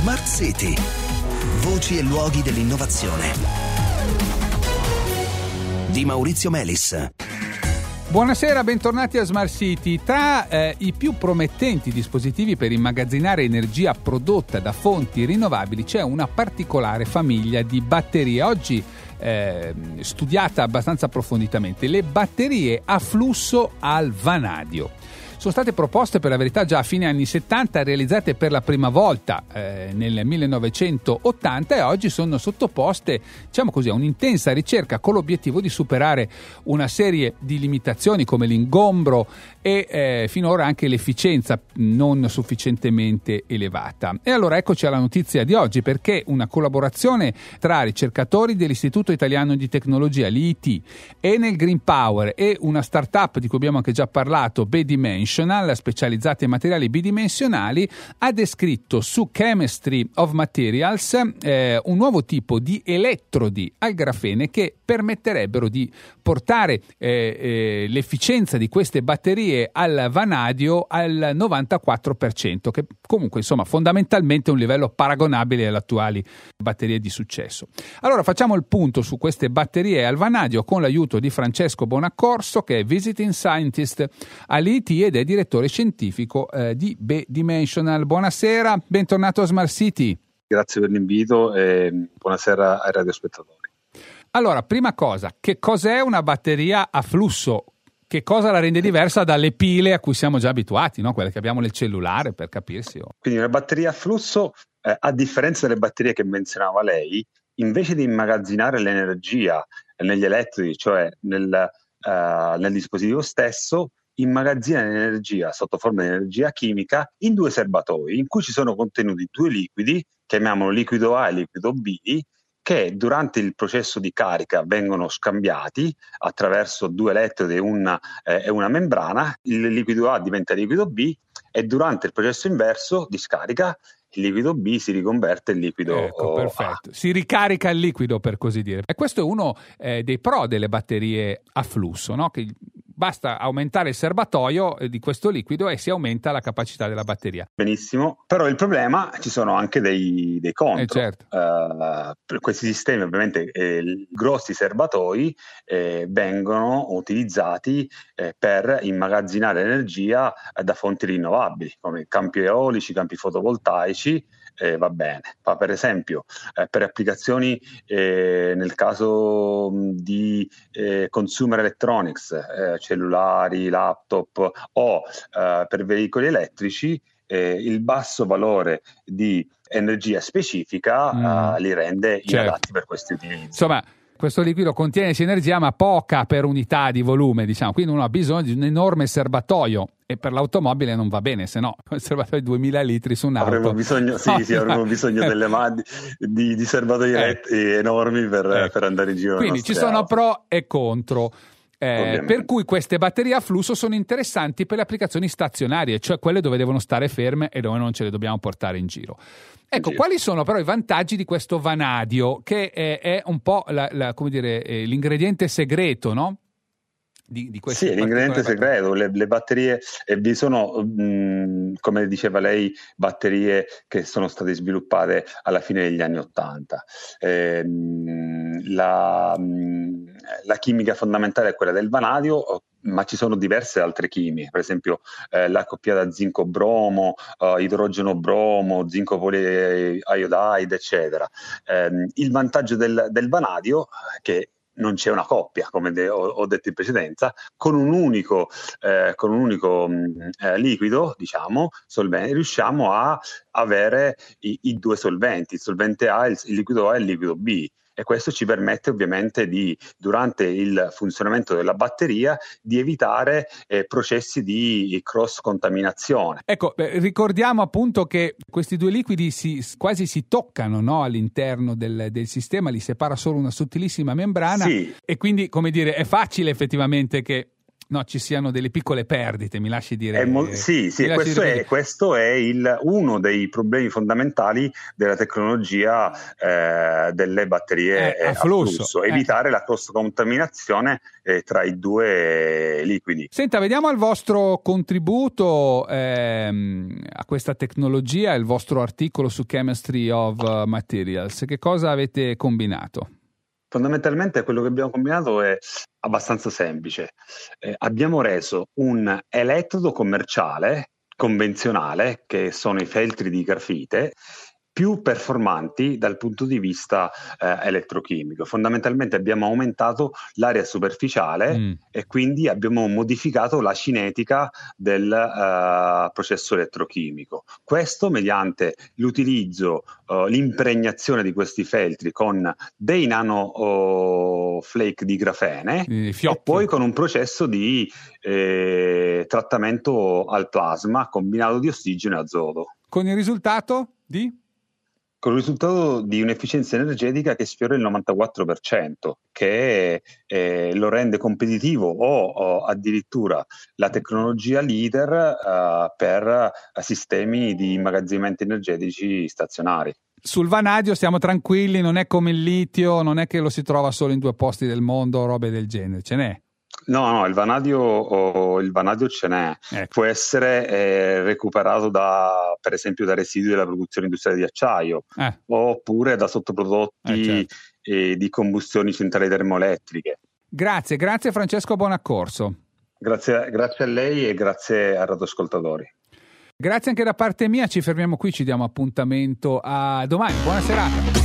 Smart City. Voci e luoghi dell'innovazione. Di Maurizio Melis. Buonasera, bentornati a Smart City. Tra eh, i più promettenti dispositivi per immagazzinare energia prodotta da fonti rinnovabili c'è una particolare famiglia di batterie. Oggi eh, studiata abbastanza approfonditamente, le batterie a flusso al vanadio sono state proposte per la verità già a fine anni 70, realizzate per la prima volta eh, nel 1980 e oggi sono sottoposte diciamo così, a un'intensa ricerca con l'obiettivo di superare una serie di limitazioni come l'ingombro e eh, finora anche l'efficienza non sufficientemente elevata. E allora eccoci alla notizia di oggi perché una collaborazione tra ricercatori dell'Istituto Italiano di Tecnologia, l'IIT, Enel Green Power e una startup di cui abbiamo anche già parlato, B-Dimension, Dimensional, specializzati in materiali bidimensionali, ha descritto su Chemistry of Materials eh, un nuovo tipo di elettrodi al grafene che permetterebbero di portare eh, eh, l'efficienza di queste batterie al vanadio al 94%, che comunque insomma fondamentalmente è un livello paragonabile alle attuali batterie di successo. Allora facciamo il punto su queste batterie al vanadio con l'aiuto di Francesco Bonaccorso che è Visiting Scientist all'IT ed è direttore scientifico eh, di B-Dimensional. Buonasera, bentornato a Smart City. Grazie per l'invito e buonasera ai radiospettatori. Allora, prima cosa, che cos'è una batteria a flusso? Che cosa la rende diversa dalle pile a cui siamo già abituati, no? quelle che abbiamo nel cellulare per capirsi? Quindi una batteria a flusso, eh, a differenza delle batterie che menzionava lei, invece di immagazzinare l'energia negli elettrodi, cioè nel, uh, nel dispositivo stesso, immagazzina l'energia sotto forma di energia chimica in due serbatoi in cui ci sono contenuti due liquidi, chiamiamolo liquido A e liquido B, che durante il processo di carica vengono scambiati attraverso due elettrodi e una, eh, una membrana, il liquido A diventa liquido B e durante il processo inverso di scarica il liquido B si riconverte in liquido ecco, perfetto. Si ricarica il liquido per così dire. E questo è uno eh, dei pro delle batterie a flusso, no? che basta aumentare il serbatoio eh, di questo liquido e si aumenta la capacità della batteria. Benissimo, però il problema ci sono anche dei, dei contro. Eh certo. uh, per questi sistemi ovviamente eh, grossi serbatoi eh, vengono utilizzati eh, per immagazzinare energia da fonti rinnovabili come campi eolici, campi fotovoltaici eh, va bene. Ma per esempio, eh, per applicazioni eh, nel caso di eh, consumer electronics, eh, cellulari, laptop o eh, per veicoli elettrici, il basso valore di energia specifica mm. li rende certo. inadatti per questi utilizzi. Insomma, questo liquido contiene energia ma poca per unità di volume, diciamo, quindi uno ha bisogno di un enorme serbatoio e per l'automobile non va bene, se no il serbatoio di 2000 litri su un'auto. Avremo bisogno, sì, no, sì, avremo bisogno delle mani, di, di serbatoi eh. enormi per, eh. per, andare in giro. Quindi ci sono auto. pro e contro. Eh, per cui queste batterie a flusso sono interessanti per le applicazioni stazionarie, cioè quelle dove devono stare ferme e dove non ce le dobbiamo portare in giro. Ecco, quali sono però i vantaggi di questo vanadio, che è, è un po' la, la, dire, eh, l'ingrediente segreto, no? Di, di sì, l'ingrediente segreto, le, le, batterie, e vi sono, mh, come diceva lei, batterie che sono state sviluppate alla fine degli anni Ottanta. Eh, la, la, chimica fondamentale è quella del vanadio, ma ci sono diverse altre chimiche, per esempio eh, la coppiata zinco-bromo, eh, idrogeno-bromo, zinco-poliiodide, eccetera. Eh, il vantaggio del, del vanadio, che non c'è una coppia, come de- ho, detto in precedenza, con un unico, eh, con un unico mm, eh, liquido, diciamo, solvente, riusciamo a avere i, i, due solventi, il solvente A, il, il liquido A e il liquido B e questo ci permette ovviamente di, durante il funzionamento della batteria, di evitare eh, processi di cross contaminazione. Ecco, ricordiamo appunto che questi due liquidi si, quasi si toccano no, all'interno del, del, sistema, li separa solo una sottilissima membrana sì. e quindi, come dire, è facile effettivamente che no, ci siano delle piccole perdite, mi lasci dire. Mo- sì, sì questo, è, questo, è, il, uno dei problemi fondamentali della tecnologia eh, delle batterie eh, a, flusso. flusso. Evitare eh. la cross contaminazione eh, tra i due liquidi. Senta, vediamo il vostro contributo ehm, a questa tecnologia, il vostro articolo su Chemistry of Materials. Che cosa avete combinato? Fondamentalmente quello che abbiamo combinato è abbastanza semplice. Eh, abbiamo reso un elettrodo commerciale convenzionale, che sono i feltri di grafite, più performanti dal punto di vista eh, elettrochimico. Fondamentalmente abbiamo aumentato l'area superficiale mm. e quindi abbiamo modificato la cinetica del uh, processo elettrochimico. Questo mediante l'utilizzo, uh, l'impregnazione di questi feltri con dei nano uh, flake di grafene e poi con un processo di eh, trattamento al plasma combinato di ossigeno e azoto. Con il risultato di? Con il risultato di un'efficienza energetica che sfiora il 94%, che eh, lo rende competitivo o, o, addirittura la tecnologia leader uh, per uh, sistemi di immagazzinamento energetici stazionari. Sul vanadio stiamo tranquilli, non è come il litio, non è che lo si trova solo in due posti del mondo o robe del genere, ce n'è. No, no, il vanadio, oh, il vanadio ce n'è. Ecco. Può essere eh, recuperato da, per esempio da residui della produzione industriale di acciaio eh. oppure da sottoprodotti eh, certo. eh, di combustioni centrali termoelettriche. Grazie, grazie Francesco Bonaccorso. Grazie, grazie a lei e grazie a Radoscoltatori. Grazie anche da parte mia, ci fermiamo qui, ci diamo appuntamento a domani. Buona serata.